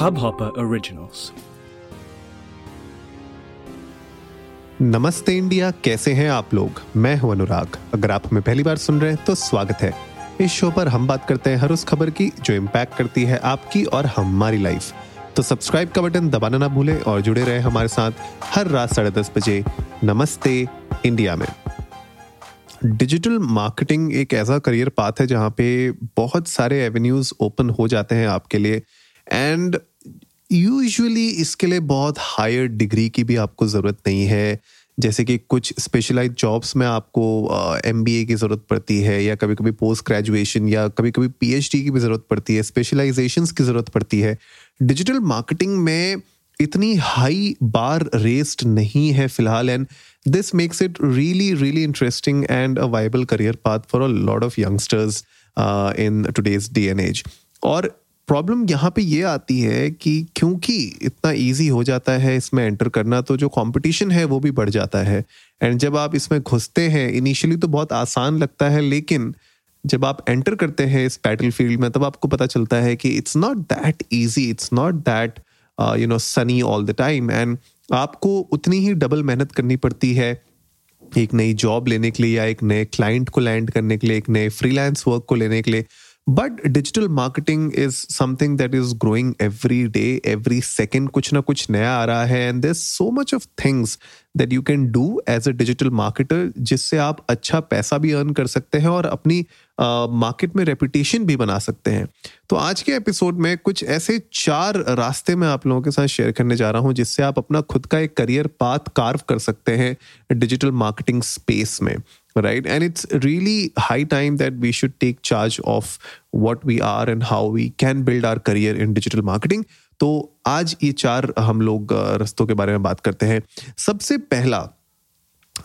Hubhopper Originals. नमस्ते India, कैसे हैं आप लोग? मैं हूँ अनुराग। अगर आप हमें पहली बार सुन रहे हैं तो स्वागत है। इस शो पर हम बात करते हैं हर उस खबर की जो इम्पैक्ट करती है आपकी और हमारी लाइफ तो सब्सक्राइब का बटन दबाना ना भूलें और जुड़े रहे हमारे साथ हर रात साढ़े दस बजे नमस्ते इंडिया में। डिजिटल मार्केटिंग एक ऐसा करियर पाथ है जहाँ पे बहुत सारे एवेन्यूज ओपन हो जाते हैं आपके लिए। एंड यूजुअली इसके लिए बहुत हायर डिग्री की भी आपको ज़रूरत नहीं है। जैसे कि कुछ स्पेशलाइज जॉब्स में आपको एम uh, की ज़रूरत पड़ती है या कभी कभी पोस्ट ग्रेजुएशन या कभी कभी पी की भी ज़रूरत पड़ती है स्पेशलाइजेशन की ज़रूरत पड़ती है। डिजिटल मार्केटिंग में इतनी हाई बार रेस्ड नहीं है फ़िलहाल and this makes it really really interesting and a viable career path for a lot of youngsters in today's D N age और प्रॉब्लम यहाँ पे ये आती है कि क्योंकि इतना इजी हो जाता है इसमें एंटर करना तो जो कंपटीशन है वो भी बढ़ जाता है। एंड जब आप इसमें घुसते हैं इनिशियली तो बहुत आसान लगता है, लेकिन जब आप एंटर करते हैं इस बैटल फ़ील्ड में, तब आपको पता चलता है कि it's not that easy it's not that you know sunny all the time and आपको उतनी ही डबल मेहनत करनी पड़ती है एक नई जॉब लेने के लिए या एक नए क्लाइंट को लैंड करने के लिए, एक नए फ्रीलांस वर्क को लेने के लिए। But digital marketing is something that is growing every day every second कुछ ना कुछ नया आ रहा है and there so much of things that you can do as a digital marketer जिससे आप अच्छा पैसा भी अर्न कर सकते हैं और अपनी मार्केट uh, में रेपुटेशन भी बना सकते हैं। तो आज के एपिसोड में कुछ ऐसे चार रास्ते मैं आप लोगों के साथ शेयर करने जा रहा हूँ जिससे आप अपना खुद का एक करियर पाथ कार्व कर सकते हैं डिजिटल मार्केटिंग स्पेस में। Right and it's really high time that we should take charge of what we are and how we can build our career in digital marketing तो आज ये चार हम लोग रस्तों के बारे में बात करते हैं सबसे पहला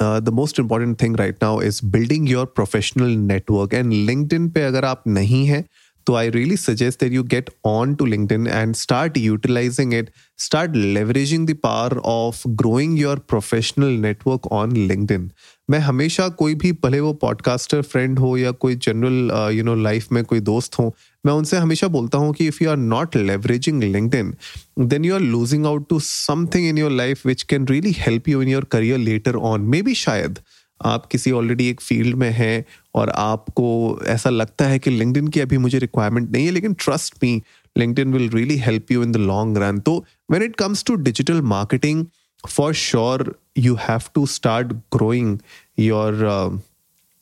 the most important thing right now is building your professional network and LinkedIn पे अगर आप नहीं हैं तो I really suggest that you get on to LinkedIn and start utilizing it. Start leveraging the power of growing your professional network on LinkedIn. मैं हमेशा कोई भी भले वो पॉडकास्टर फ्रेंड हो या कोई जनरल यू नो लाइफ में कोई दोस्त हो, मैं उनसे हमेशा बोलता हूँ कि if you are not leveraging LinkedIn then you are losing out to something in your life which can really help you in your career later on maybe शायद आप किसी ऑलरेडी एक फ़ील्ड में हैं और आपको ऐसा लगता है कि लिंकडिन की अभी मुझे रिक्वायरमेंट नहीं है, लेकिन trust me LinkedIn will really help you in the long run तो when it comes to digital marketing for sure you have to start growing your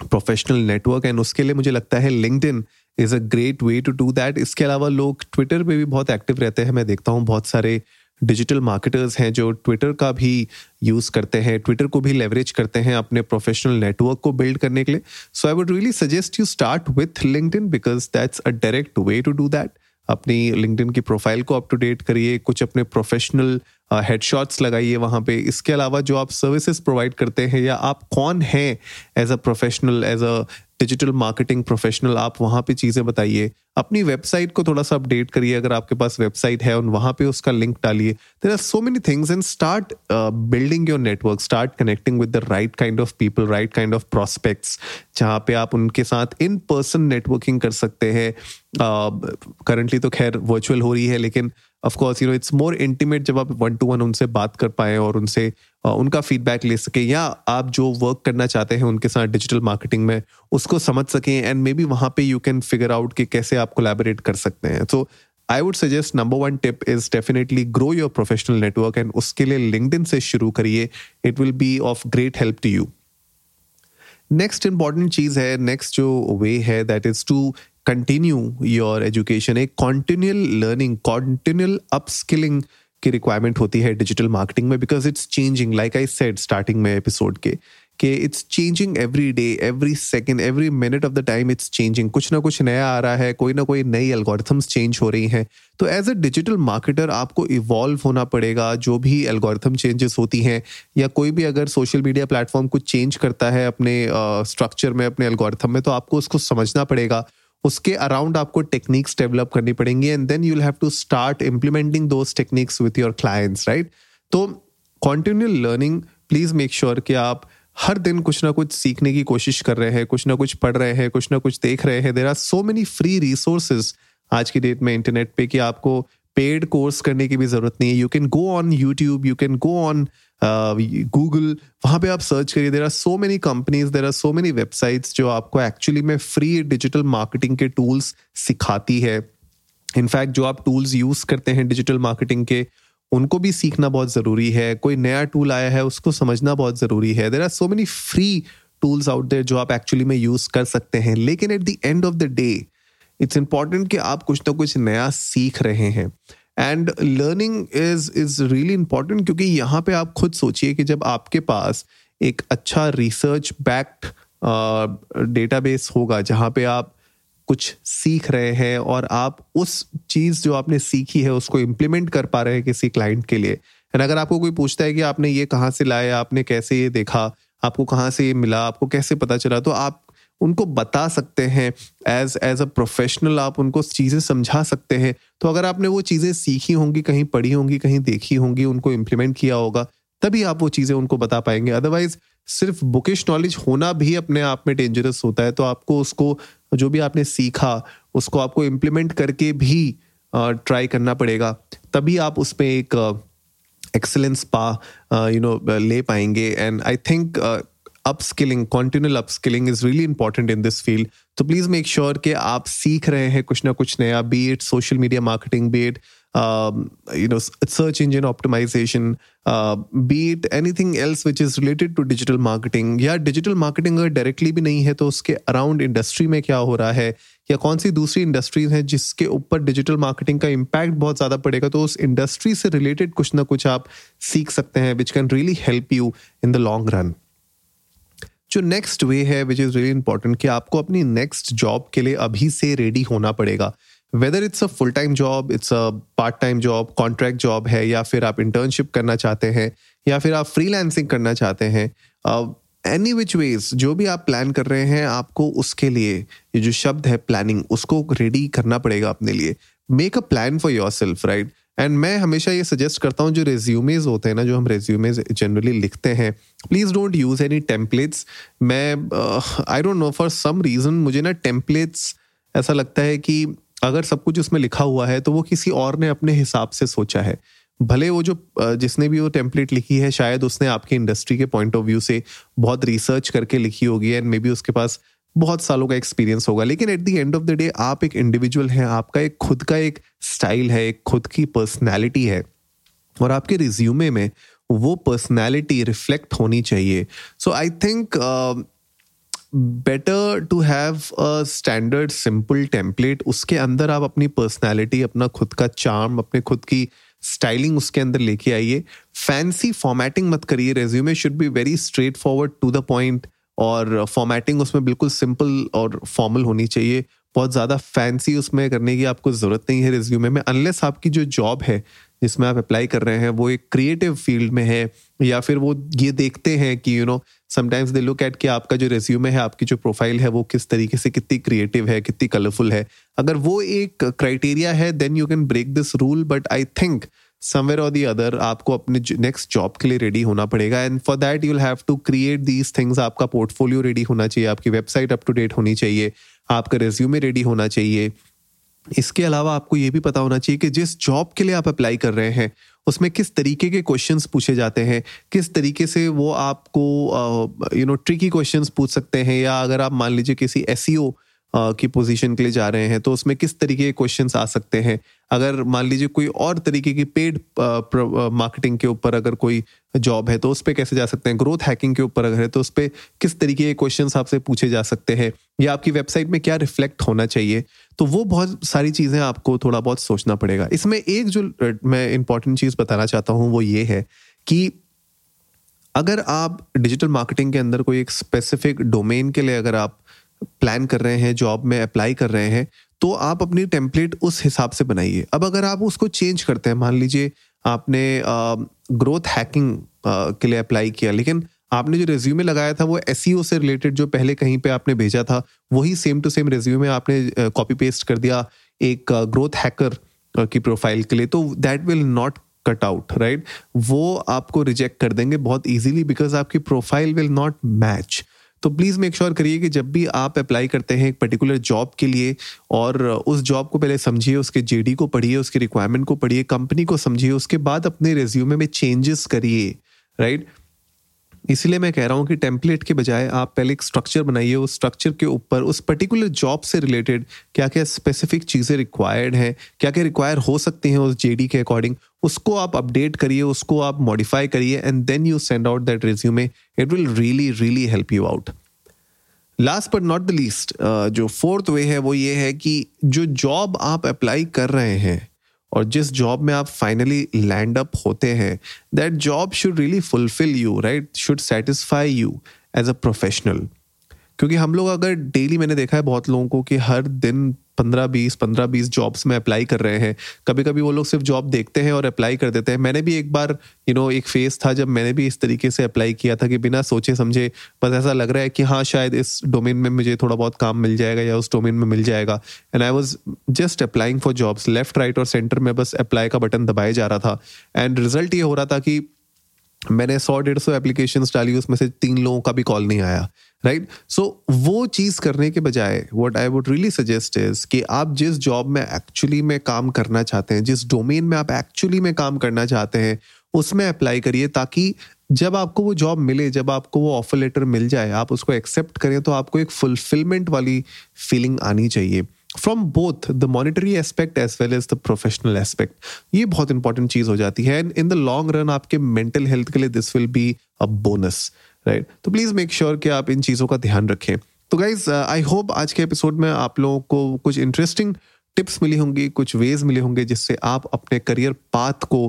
professional network and उसके लिए मुझे लगता है LinkedIn is a great way to do that इसके अलावा लोग Twitter पे भी बहुत एक्टिव रहते हैं। मैं देखता हूँ बहुत सारे डिजिटल मार्केटर्स हैं जो ट्विटर का भी यूज़ करते हैं ट्विटर को भी लेवरेज करते हैं अपने प्रोफेशनल नेटवर्क को बिल्ड करने के लिए। So I would really suggest you start with LinkedIn because that's a direct way to do that अपनी लिंकड की प्रोफ़ाइल को अप टू डेट करिए, कुछ अपने प्रोफेशनल हेडशॉट्स लगाइए वहाँ पे। इसके अलावा जो आप सर्विसेज़ प्रोवाइड करते हैं या आप कौन हैं as a professional as a digital marketing professional आप वहाँ पे चीज़ें बताइए। अपनी वेबसाइट को थोड़ा सा अपडेट करिए अगर आपके पास वेबसाइट है और वहाँ पे उसका लिंक डालिए। There are so many things and start building your network start connecting with the right kind of people right kind of prospects जहाँ पे आप उनके साथ इन पर्सन नेटवर्किंग कर सकते हैं। करंटली uh, तो खैर वर्चुअल हो रही है लेकिन of course you know it's more intimate जब आप वन टू वन उनसे बात कर पाए और उनसे उनका फीडबैक ले सके या आप जो वर्क करना चाहते हैं उनके साथ डिजिटल मार्केटिंग में, उसको समझ सकें एंड मे बी वहाँ पे यू कैन फिगर आउट कि कैसे आप कोलैबोरेट कर सकते हैं। So I would suggest number one tip is definitely grow your professional network and उसके लिए लिंकड से शुरू करिए। It will be of great help to you next important चीज़ है नेक्स्ट जो वे है that is to continue your education एक continual learning continual upskilling की रिक्वायरमेंट होती है डिजिटल मार्केटिंग में because it's changing like I said starting में episode के कि it's changing every day every second every minute of the time it's changing कुछ ना कुछ नया आ रहा है कोई ना कोई नई एल्गोरिथम्स चेंज हो रही हैं। तो एज अ डिजिटल मार्केटर आपको इवॉल्व होना पड़ेगा जो भी एल्गोरिथम चेंजेस होती हैं या कोई भी अगर सोशल मीडिया प्लेटफॉर्म कुछ चेंज करता है अपने स्ट्रक्चर uh, में अपने एल्गोरिथम में तो आपको उसको समझना पड़ेगा। उसके अराउंड आपको टेक्निक्स डेवलप करनी पड़ेंगी and then you'll have to start implementing those techniques with your clients right तो continue learning please make sure कि आप हर दिन कुछ ना कुछ सीखने की कोशिश कर रहे हैं, कुछ ना कुछ पढ़ रहे हैं, कुछ ना कुछ देख रहे हैं। There are so many free resources आज की डेट में इंटरनेट पे कि आपको पेड कोर्स करने की भी ज़रूरत नहीं है। You can go on YouTube you can go on Google वहाँ पे आप सर्च करिए। There are so many companies there are so many websites जो आपको एक्चुअली में फ्री डिजिटल मार्केटिंग के टूल्स सिखाती है। इनफैक्ट जो आप टूल्स यूज़ करते हैं डिजिटल मार्केटिंग के, उनको भी सीखना बहुत ज़रूरी है। कोई नया टूल आया है, उसको समझना बहुत ज़रूरी है। There are so many free tools out there जो आप एक्चुअली में यूज़ कर सकते हैं। लेकिन at the end of the day it's important कि आप कुछ ना कुछ नया सीख रहे हैं। And learning is is really important क्योंकि यहाँ पे आप खुद सोचिए कि जब आपके पास एक अच्छा रिसर्च बैक्ड डेटाबेस होगा, जहाँ पे आप कुछ सीख रहे हैं और आप उस चीज़ जो आपने सीखी है उसको इम्प्लीमेंट कर पा रहे हैं किसी क्लाइंट के लिए। एंड अगर आपको कोई पूछता है कि आपने ये कहाँ से लाया, आपने कैसे ये देखा, आपको कहाँ से ये मिला, आपको कैसे पता चला तो आप उनको बता सकते हैं एज एज अ प्रोफेशनल आप उनको चीज़ें समझा सकते हैं। तो अगर आपने वो चीज़ें सीखी होंगी, कहीं पढ़ी होंगी, कहीं देखी होंगी, उनको इम्प्लीमेंट किया होगा, तभी आप वो चीज़ें उनको बता पाएँगे। अदरवाइज़ सिर्फ़ बुकिश नॉलेज होना भी अपने आप में डेंजरस होता है। तो आपको उसको, जो भी आपने सीखा, उसको आपको इम्प्लीमेंट करके भी ट्राई करना पड़ेगा। तभी आप उसमें एक एक्सलेंस पा यू नो ले पाएँगे। And I think upskilling continual upskilling is really important in this field तो प्लीज़ मेक श्योर कि आप सीख रहे हैं कुछ ना कुछ नया be it social media marketing be you know search engine optimization uh, be it anything else which is related to digital marketing. या डिजिटल मार्केटिंग अगर डायरेक्टली भी नहीं है तो उसके अराउंड इंडस्ट्री में क्या हो रहा है? या कौन सी दूसरी इंडस्ट्रीज़ हैं जिसके ऊपर डिजिटल मार्केटिंग का इम्पैक्ट बहुत ज़्यादा पड़ेगा? तो उस इंडस्ट्री से रिलेटेड कुछ ना कुछ आप सीख सकते हैं which can really help you in the long run जो नेक्स्ट वे है विच इज़ रियली इंपॉर्टेंट कि आपको अपनी नेक्स्ट जॉब के लिए अभी से रेडी होना पड़ेगा। Whether it's a full time job it's a part time job contract job है, या फिर आप इंटर्नशिप करना चाहते हैं, या फिर आप फ्रीलांसिंग करना चाहते हैं एनी विच वेज जो भी आप प्लान कर रहे हैं, आपको उसके लिए, ये जो शब्द है प्लानिंग उसको रेडी करना पड़ेगा अपने लिए। Make a plan for yourself right and मैं हमेशा ये सजेस्ट करता हूँ, जो रेज्यूमेज होते हैं ना, जो हम रेज्यूमेज जनरली लिखते हैं please don't use any templates मैं I don't know for some reason मुझे ना टेम्पलेट्स ऐसा लगता है कि अगर सब कुछ उसमें लिखा हुआ है तो वो किसी और ने अपने हिसाब से सोचा है। भले वो जो जिसने भी वो टेम्पलेट लिखी है, शायद उसने आपकी इंडस्ट्री के पॉइंट ऑफ़ व्यू से बहुत रिसर्च करके लिखी होगी एंड मे बी उसके पास बहुत सालों का एक्सपीरियंस होगा। लेकिन at the end of the day आप एक इंडिविजुअल हैं, आपका एक, खुद का एक स्टाइल है एक खुद की पर्सनैलिटी है और आपके रिज्यूमे में वो पर्सनैलिटी रिफ्लेक्ट होनी चाहिए। So I think better to have a standard simple template उसके अंदर आप अपनी पर्सनैलिटी अपना खुद का चार्म अपने खुद की स्टाइलिंग उसके अंदर लेके आइए। फैंसी फॉर्मेटिंग मत करिए resume should be very straightforward to the point और फॉर्मेटिंग उसमें बिल्कुल सिंपल और फॉर्मल होनी चाहिए। बहुत ज़्यादा फैंसी उसमें करने की आपको ज़रूरत नहीं है रिज्यूमे में अनलेस आपकी जो जॉब है, जिसमें आप अप्लाई कर रहे हैं, वो एक क्रिएटिव फ़ील्ड में है, या फिर वो ये देखते हैं कि you know sometimes they look at कि आपका जो रेज्यूमे है, आपकी जो प्रोफ़ाइल है, वो किस तरीके से कितनी क्रिएटिव है, कितनी कलरफुल है। अगर वो एक क्राइटेरिया है then you can break this rule but I think somewhere or the other आपको अपने नेक्स्ट जॉब के लिए रेडी होना पड़ेगा and for that you'll have to create these things आपका पोर्टफोलियो रेडी होना चाहिए, आपकी वेबसाइट अप टू डेट होनी चाहिए। आपका रेज्यूमे रेडी होना चाहिए। इसके अलावा आपको ये भी पता होना चाहिए कि जिस जॉब के लिए आप अप्लाई कर रहे हैं, उसमें किस तरीके के क्वेश्चंस पूछे जाते हैं, किस तरीके से वो आपको यू नो ट्रिकी क्वेश्चंस पूछ सकते हैं, या अगर आप मान लीजिए किसी एस की पोजीशन के लिए जा रहे हैं तो उसमें किस तरीके के क्वेश्चंस आ सकते हैं? अगर मान लीजिए कोई और तरीके की पेड मार्केटिंग के ऊपर अगर कोई जॉब है तो उस पर कैसे जा सकते हैं? ग्रोथ हैकिंग के ऊपर अगर है तो उस पर किस तरीके के क्वेश्चन आपसे पूछे जा सकते हैं? या आपकी वेबसाइट में क्या रिफ्लेक्ट होना चाहिए? तो वो बहुत सारी चीज़ें आपको थोड़ा बहुत सोचना पड़ेगा। इसमें एक जो मैं इंपॉर्टेंट चीज़ बताना चाहता हूँ, वो ये है कि अगर आप डिजिटल मार्केटिंग के अंदर कोई एक स्पेसिफिक डोमेन के लिए अगर आप प्लान कर रहे हैं जॉब में अप्लाई कर रहे हैं तो आप अपनी टेम्पलेट उस हिसाब से बनाइए। अब अगर आप उसको चेंज करते हैं, मान लीजिए आपने ग्रोथ हैकिंग के लिए अप्लाई किया, लेकिन आपने जो रेज्यूमे लगाया था वो एस e से रिलेटेड जो पहले कहीं पे आपने भेजा था, वही सेम टू सेम रेज्यूमे आपने कॉपी पेस्ट कर दिया एक ग्रोथ हैकर की प्रोफ़ाइल के लिए तो that will not cut out right वो आपको रिजेक्ट कर देंगे बहुत इजीली बिकॉज़ आपकी प्रोफ़ाइल विल नॉट मैच तो प्लीज़ मेक श्योर करिए कि जब भी आप अप्लाई करते हैं एक पर्टिकुलर जॉब के लिए और उस जॉब को पहले समझिए, उसके जेडी को पढ़िए, उसके रिक्वायरमेंट को पढ़िए कंपनी को समझिए, उसके बाद अपने रेज्यूमे में चेंजेस करिए राइट इसीलिए मैं कह रहा हूँ कि टेम्पलेट के बजाय आप पहले एक स्ट्रक्चर बनाइए, उस स्ट्रक्चर के ऊपर, उस पर्टिकुलर जॉब से रिलेटेड क्या क्या स्पेसिफिक चीज़ें रिक्वायर्ड हैं क्या क्या रिक्वायर हो सकती हैं उस जेडी के अकॉर्डिंग उसको आप अपडेट करिए, उसको आप मॉडिफाई करिए and then you send out that resume it will really really help you out last but not the least जो फोर्थ वे है वो ये है कि जो जॉब आप अप्लाई कर रहे हैं और जिस जॉब में आप फाइनली लैंड अप होते हैं that job should really fulfil you right should satisfy you as a professional क्योंकि हम लोग अगर डेली मैंने देखा है बहुत लोगों को कि हर दिन पंद्रह बीस पंद्रह बीस जॉब्स में अप्लाई कर रहे हैं। कभी कभी वो लोग सिर्फ़ जॉब देखते हैं और अप्लाई कर देते हैं। मैंने भी एक बार यू नो एक फ़ेज़ था जब मैंने भी इस तरीके से अप्लाई किया था कि बिना सोचे समझे, बस ऐसा लग रहा है कि हाँ शायद इस डोमेन में मुझे थोड़ा बहुत काम मिल जाएगा या उस डोमेन में मिल जाएगा। And I was just applying for jobs left right और सेंटर में बस अप्लाई का बटन दबाया जा रहा था। एंड रिज़ल्ट ये हो रहा था कि मैंने सौ डेढ़ सौ एप्लीकेशन डाली, उसमें से तीन लोगों का भी कॉल नहीं आया। राइट सो वो चीज़ करने के बजाय what I would really suggest is कि आप जिस जॉब में एक्चुअली में काम करना चाहते हैं, जिस डोमेन में आप एक्चुअली में काम करना चाहते हैं, उसमें अप्लाई करिए ताकि जब आपको वो जॉब मिले, जब आपको वो ऑफ़र लेटर मिल जाए, आप उसको एक्सेप्ट करें तो आपको एक फुलफिलमेंट वाली फीलिंग आनी चाहिए। From both the monetary aspect as well as the professional aspect ये बहुत इंपॉर्टेंट चीज़ हो जाती है। And in the long run आपके मेंटल हेल्थ के लिए this will be a bonus right तो प्लीज़ मेक श्योर कि आप इन चीज़ों का ध्यान रखें। तो गाइज़ आई होप आज के एपिसोड में आप लोगों को कुछ इंटरेस्टिंग टिप्स मिली होंगी, कुछ वेज मिले होंगे जिससे आप अपने करियर पाथ को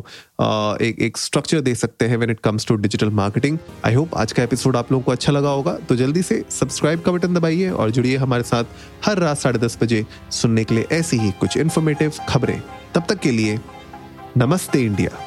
एक एक स्ट्रक्चर दे सकते हैं when it comes to digital marketing I hope आज का एपिसोड आप लोगों को अच्छा लगा होगा। तो जल्दी से सब्सक्राइब का बटन दबाइए और जुड़िए हमारे साथ हर रात साढ़े दस बजे सुनने के लिए ऐसी ही कुछ इन्फॉर्मेटिव खबरें। तब तक के लिए नमस्ते इंडिया।